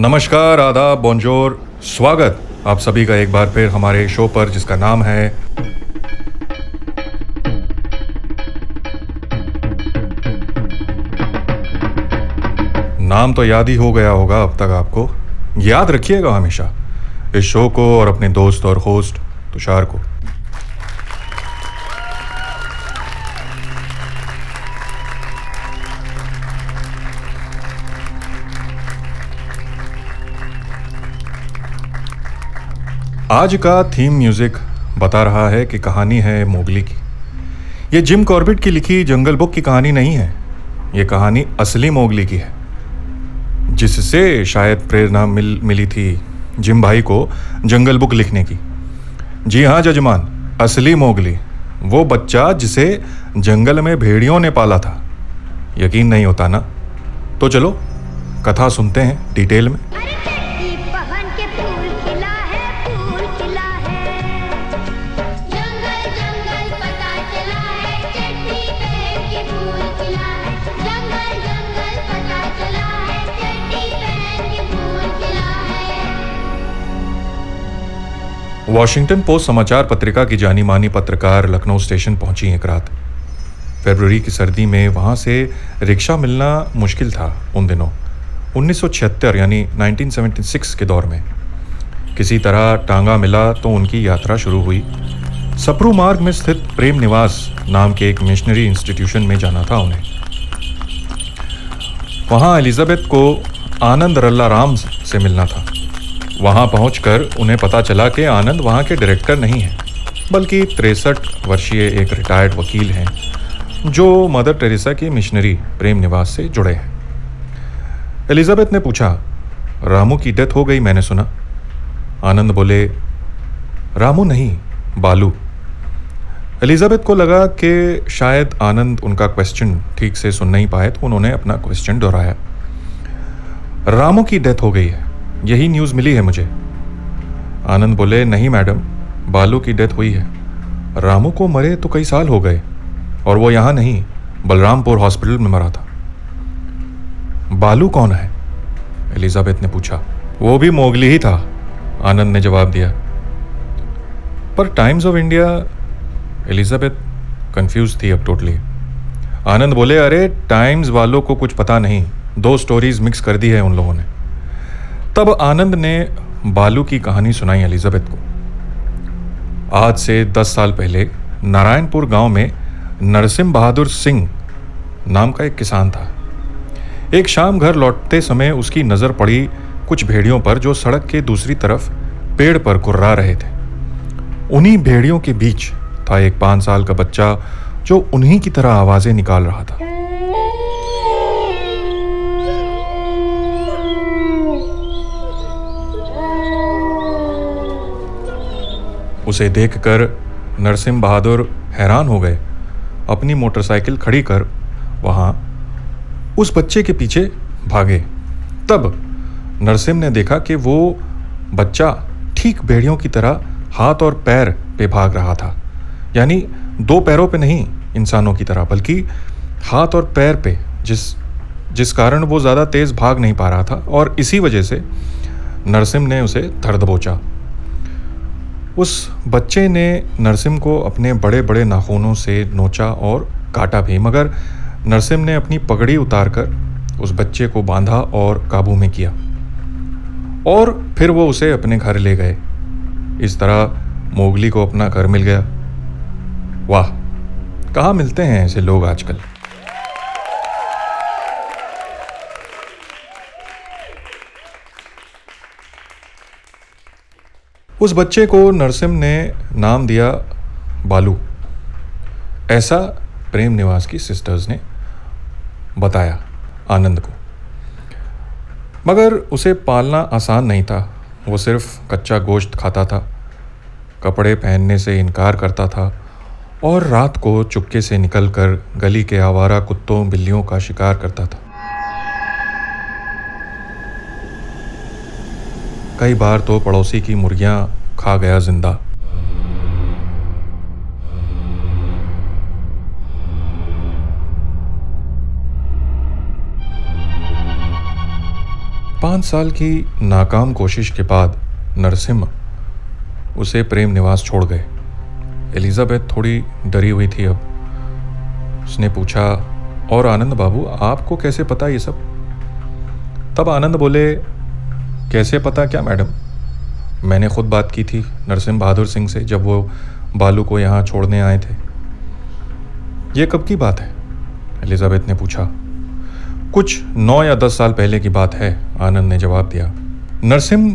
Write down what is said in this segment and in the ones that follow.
नमस्कार, आदाब बोंजोर स्वागत। आप सभी का एक बार फिर हमारे शो पर, जिसका नाम है नाम तो याद ही हो गया होगा अब तक आपको। याद रखिएगा हमेशा। इस शो को और अपने दोस्त और होस्ट, तुषार को। आज का थीम म्यूज़िक बता रहा है कि कहानी है मोगली की। ये जिम कॉर्बेट की लिखी जंगल बुक की कहानी नहीं है, ये कहानी असली मोगली की है, जिससे शायद प्रेरणा मिल, मिली थी जिम भाई को जंगल बुक लिखने की। जी हाँ जजमान, असली मोगली, वो बच्चा जिसे जंगल में भेड़ियों ने पाला था। यकीन नहीं होता ना? तो चलो, कथा सुनते हैं डिटेल में। वॉशिंगटन पोस्ट समाचार पत्रिका की जानी मानी पत्रकार लखनऊ स्टेशन पहुँची एक रात। फरवरी की सर्दी में वहाँ से रिक्शा मिलना मुश्किल था उन दिनों। 1976 यानी 1976 के दौर में। किसी तरह टांगा मिला तो उनकी यात्रा शुरू हुई। सप्रू मार्ग में स्थित प्रेम निवास नाम के एक मिशनरी इंस्टीट्यूशन में जाना था उन्हें। वहाँ एलिजाबेथ को आनंद रल्ला राम से मिलना था। वहाँ पहुंचकर उन्हें पता चला कि आनंद वहाँ के डायरेक्टर नहीं हैं, बल्कि तिरसठ वर्षीय एक रिटायर्ड वकील हैं, जो मदर टेरेसा की मिशनरी प्रेम निवास से जुड़े हैं। एलिजाबेथ ने पूछा, रामू की डेथ हो गई मैंने सुना? आनंद बोले, रामू नहीं, बालू। एलिजाबेथ को लगा कि शायद आनंद उनका क्वेश्चन ठीक से सुन नहीं पाए तो उन्होंने अपना क्वेश्चन दोहराया। रामू की डेथ हो गई है। यही न्यूज़ मिली है मुझे। आनंद बोले, नहीं मैडम, बालू की डेथ हुई है। रामू को मरे तो कई साल हो गए, और वो यहाँ नहीं, बलरामपुर हॉस्पिटल में मरा था। बालू कौन है? एलिजाबेथ ने पूछा। वो भी मोगली ही था, आनंद ने जवाब दिया। पर Times of India, Elizabeth confused थी अब टोटली आनंद बोले, अरे, टाइम्स वालों को कुछ पता नहीं, दो स्टोरीज मिक्स कर दी है उन लोगों ने। तब आनंद ने बालू की कहानी सुनाई एलिजाबेथ को। आज से दस साल पहले नारायणपुर गाँव में नरसिम बहादुर सिंह नाम का एक किसान था। एक शाम घर लौटते समय उसकी नज़र पड़ी कुछ भेड़ियों पर जो सड़क के दूसरी तरफ़ पेड़ पर कुर्रा रहे थे। उन्हीं भेड़ियों के बीच था एक पाँच साल का बच्चा जो उन्हीं की तरह आवाज़ें निकाल रहा था। उसे देखकर नरसिम बहादुर हैरान हो गए। अपनी मोटरसाइकिल खड़ी कर वहाँ उस बच्चे के पीछे भागे। तब नरसिम ने देखा कि वो बच्चा ठीक भेड़ियों की तरह हाथ और पैर पे भाग रहा था। यानी दो पैरों पे नहीं इंसानों की तरह, बल्कि हाथ और पैर पे, जिस जिस कारण वो ज़्यादा तेज़ भाग नहीं पा रहा था, और इसी वजह से नरसिम ने उसे धर दबोचा। उस बच्चे ने नरसिम को अपने बड़े बड़े नाखूनों से नोचा और काटा भी, मगर नरसिम ने अपनी पगड़ी उतारकर उस बच्चे को बांधा और काबू में किया। और फिर वो उसे अपने घर ले गए। इस तरह मोगली को अपना घर मिल गया। वाह, कहाँ मिलते हैं ऐसे लोग आजकल? उस बच्चे को नरसिम ने नाम दिया बालू। ऐसा प्रेम निवास की सिस्टर्स ने बताया आनंद को। मगर उसे पालना आसान नहीं था। वो सिर्फ़ कच्चा गोश्त खाता था, कपड़े पहनने से इनकार करता था और रात को चुपके से निकलकर गली के आवारा कुत्तों बिल्लियों का शिकार करता था। कई बार तो पड़ोसी की मुर्गियाँ खा गया ज़िंदा। पाँच साल की नाकाम कोशिश के बाद नरसिम्हा उसे प्रेम निवास छोड़ गए। एलिजाबेथ थोड़ी डरी हुई थी अब। उसने पूछा, और आनंद बाबू, आपको कैसे पता ये सब? तब आनंद बोले कैसे पता क्या, मैडम? मैंने खुद बात की थी नरसिम्ह बहादुर सिंह से जब वो बालू को यहाँ छोड़ने आए थे। ये कब की बात है? एलिजाबेथ ने पूछा। कुछ नौ या दस साल पहले की बात है, आनंद ने जवाब दिया। नरसिम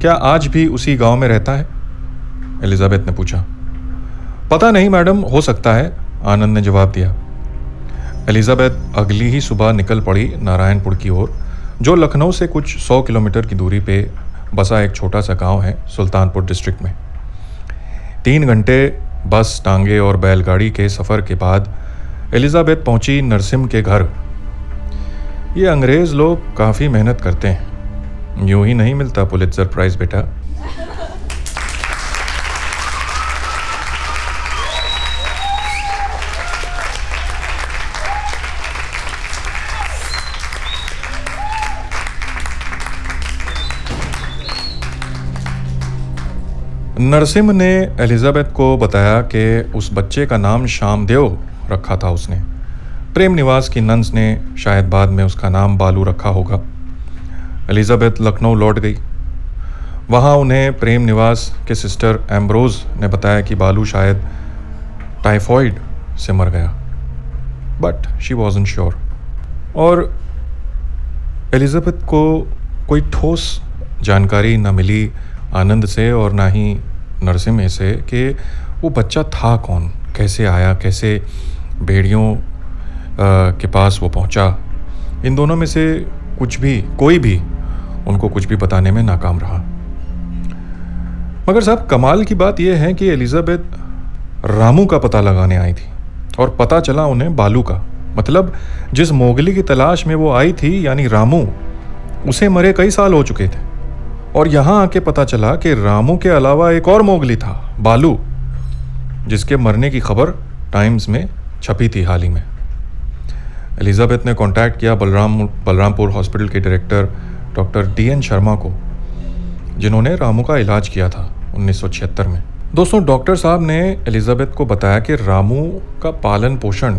क्या आज भी उसी गाँव में रहता है? एलिजाबेथ ने पूछा। पता नहीं, मैडम, हो सकता है, आनंद ने जवाब दिया। एलिजाबेथ अगली ही सुबह निकल पड़ी नारायणपुर की ओर। जो लखनऊ से कुछ सौ किलोमीटर की दूरी पे बसा एक छोटा सा गाँव है, सुल्तानपुर डिस्ट्रिक्ट में। तीन घंटे बस टांगे और बैलगाड़ी के सफ़र के बाद एलिजाबेथ पहुँची नरसिम के घर। ये अंग्रेज़ लोग काफ़ी मेहनत करते हैं। यूँ ही नहीं मिलता पुलित सरप्राइज़ बेटा। नरसिम्ह ने एलिजाबेथ को बताया कि उस बच्चे का नाम श्यामदेव रखा था उसने। प्रेम निवास की नंस ने शायद बाद में उसका नाम बालू रखा होगा। एलिजाबेथ लखनऊ लौट गई। वहाँ उन्हें प्रेम निवास के सिस्टर एम्ब्रोज ने बताया कि बालू शायद टाइफॉइड से मर गया। But she was in sure और एलिजाबेथ को कोई ठोस जानकारी न मिली आनंद से और ना ही नरसिम्ह से कि वो बच्चा था कौन? कैसे आया? कैसे भेड़ियों के पास वो पहुँचा? इन दोनों में से कुछ भी, कोई भी उनको कुछ भी बताने में नाकाम रहा। मगर साहब, कमाल की बात यह है कि एलिजाबेथ रामू का पता लगाने आई थी और पता चला उन्हें बालू का। मतलब जिस मोगली की तलाश में वो आई थी, यानी रामू, उसे मरे कई साल हो चुके थे। और यहाँ आके पता चला कि रामू के अलावा एक और मोगली था, बालू, जिसके मरने की खबर टाइम्स में छपी थी हाल ही में। एलिजाबेथ ने कांटेक्ट किया बलराम, बलरामपुर हॉस्पिटल के director doctor D N Sharma को, जिन्होंने रामू का इलाज किया था 1976 में। दोस्तों, डॉक्टर साहब ने एलिजाबेथ को बताया कि रामू का पालन पोषण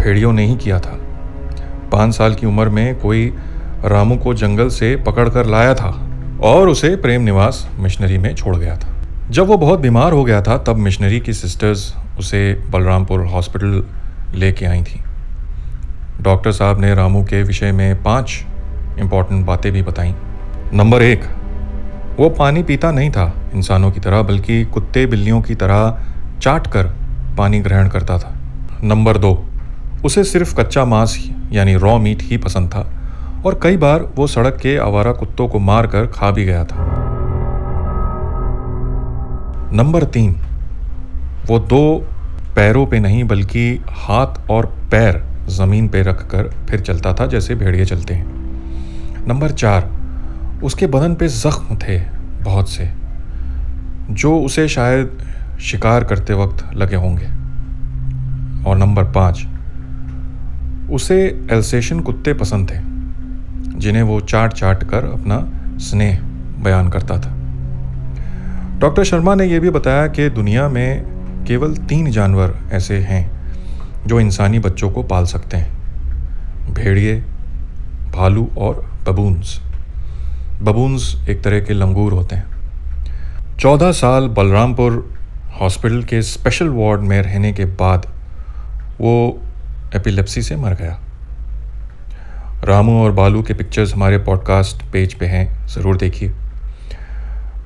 भेड़ियों ने ही किया था। पाँच साल की उम्र में कोई रामू को जंगल से पकड़ कर लाया था। और उसे प्रेम निवास मिशनरी में छोड़ गया था। जब वो बहुत बीमार हो गया था, तब मिशनरी की सिस्टर्स उसे बलरामपुर हॉस्पिटल लेके आई थी। डॉक्टर साहब ने रामू के विषय में पाँच इंपॉर्टेंट बातें भी बताई। नंबर एक, वो पानी पीता नहीं था इंसानों की तरह, बल्कि कुत्ते बिल्लियों की तरह चाट कर पानी ग्रहण करता था। नंबर दो, उसे सिर्फ़ कच्चा मांस, यानी रॉ मीट ही पसंद था। और कई बार वो सड़क के आवारा कुत्तों को मार कर खा भी गया था। नंबर तीन, वो दो पैरों पे नहीं बल्कि हाथ और पैर ज़मीन पे रख कर फिर चलता था जैसे भेड़िए चलते हैं। नंबर चार, उसके बदन पे ज़ख्म थे बहुत से, जो उसे शायद शिकार करते वक्त लगे होंगे। और नंबर पाँच, उसे एल्सेशन कुत्ते पसंद थे। जिन्हें वो चाट चाट कर अपना स्नेह बयान करता था। डॉक्टर शर्मा ने यह भी बताया कि दुनिया में केवल तीन जानवर ऐसे हैं जो इंसानी बच्चों को पाल सकते हैं। भेड़िए, भालू और बबून्स। बबून्स एक तरह के लंगूर होते हैं। चौदह साल बलरामपुर हॉस्पिटल के स्पेशल वार्ड में रहने के बाद वो एपिलेप्सी से मर गया। रामू और बालू के पिक्चर्स हमारे पॉडकास्ट पेज पे हैं, ज़रूर देखिए।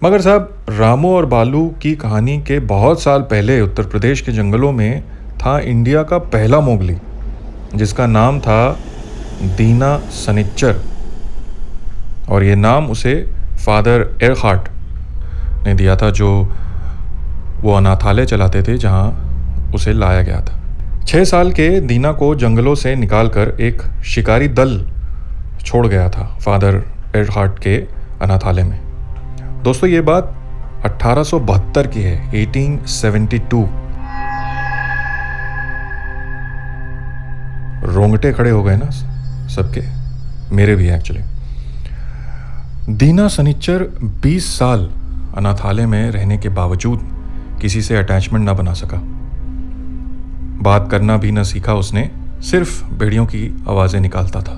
मगर साहब, रामू और बालू की कहानी के बहुत साल पहले उत्तर प्रदेश के जंगलों में था इंडिया का पहला मोगली, जिसका नाम था दीना सनिच्चर। और ये नाम उसे फादर एरहार्ट ने दिया था, जो वो अनाथालय चलाते थे, जहाँ उसे लाया गया था। छः साल के दीना को जंगलों से निकालकर एक शिकारी दल छोड़ गया था, फादर एरहार्ट के अनाथालय में। दोस्तों, ये बात 1872 की है 1872 रोंगटे खड़े हो गए ना सबके, मेरे भी एक्चुअली दीना सनिच्चर 20 साल अनाथालय में रहने के बावजूद किसी से अटैचमेंट ना बना सका। बात करना भी ना सीखा उसने, सिर्फ़ भेड़ियों की आवाज़ें निकालता था।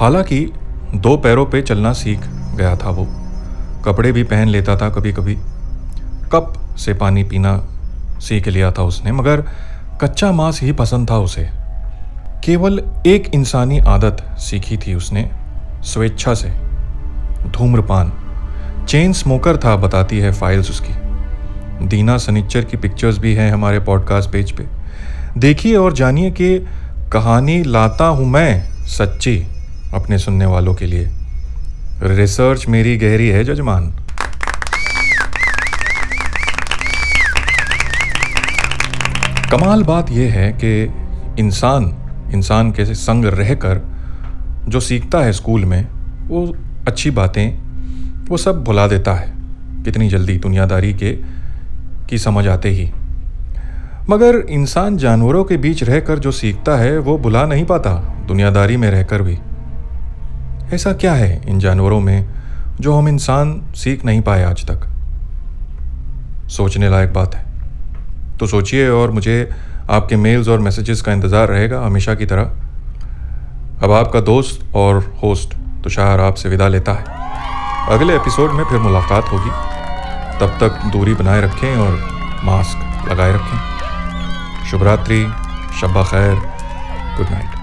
हालाँकि, दो पैरों पे चलना सीख गया था वो। कपड़े भी पहन लेता था कभी कभी कप से पानी पीना सीख लिया था उसने, मगर कच्चा मांस ही पसंद था उसे। केवल एक इंसानी आदत सीखी थी उसने, स्वेच्छा से। धूम्रपान। चेन स्मोकर था, बताती है फाइल्स उसकी। दीना सनिच्चर की पिक्चर्स भी हैं हमारे पॉडकास्ट पेज पे। देखिए और जानिए कि कहानी लाता हूँ मैं, सच्ची, अपने सुनने वालों के लिए। रिसर्च मेरी गहरी है, जजमान। कमाल बात यह है कि इंसान इंसान के संग रहकर जो सीखता है स्कूल में, वो अच्छी बातें वो सब भुला देता है, कितनी जल्दी दुनियादारी के, की समझ आते ही। मगर इंसान जानवरों के बीच रहकर जो सीखता है, वो भुला नहीं पाता, दुनियादारी में रहकर भी। ऐसा क्या है इन जानवरों में, जो हम इंसान सीख नहीं पाए आज तक? सोचने लायक बात है। तो सोचिए और मुझे आपके मेल्स और मैसेजेस का इंतज़ार रहेगा हमेशा की तरह। अब आपका दोस्त और होस्ट तुषार आपसे विदा लेता है। अगले एपिसोड में फिर मुलाकात होगी। तब तक दूरी बनाए रखें और मास्क लगाए रखें। शुभ रात्रि शब्बा खैर गुड नाइट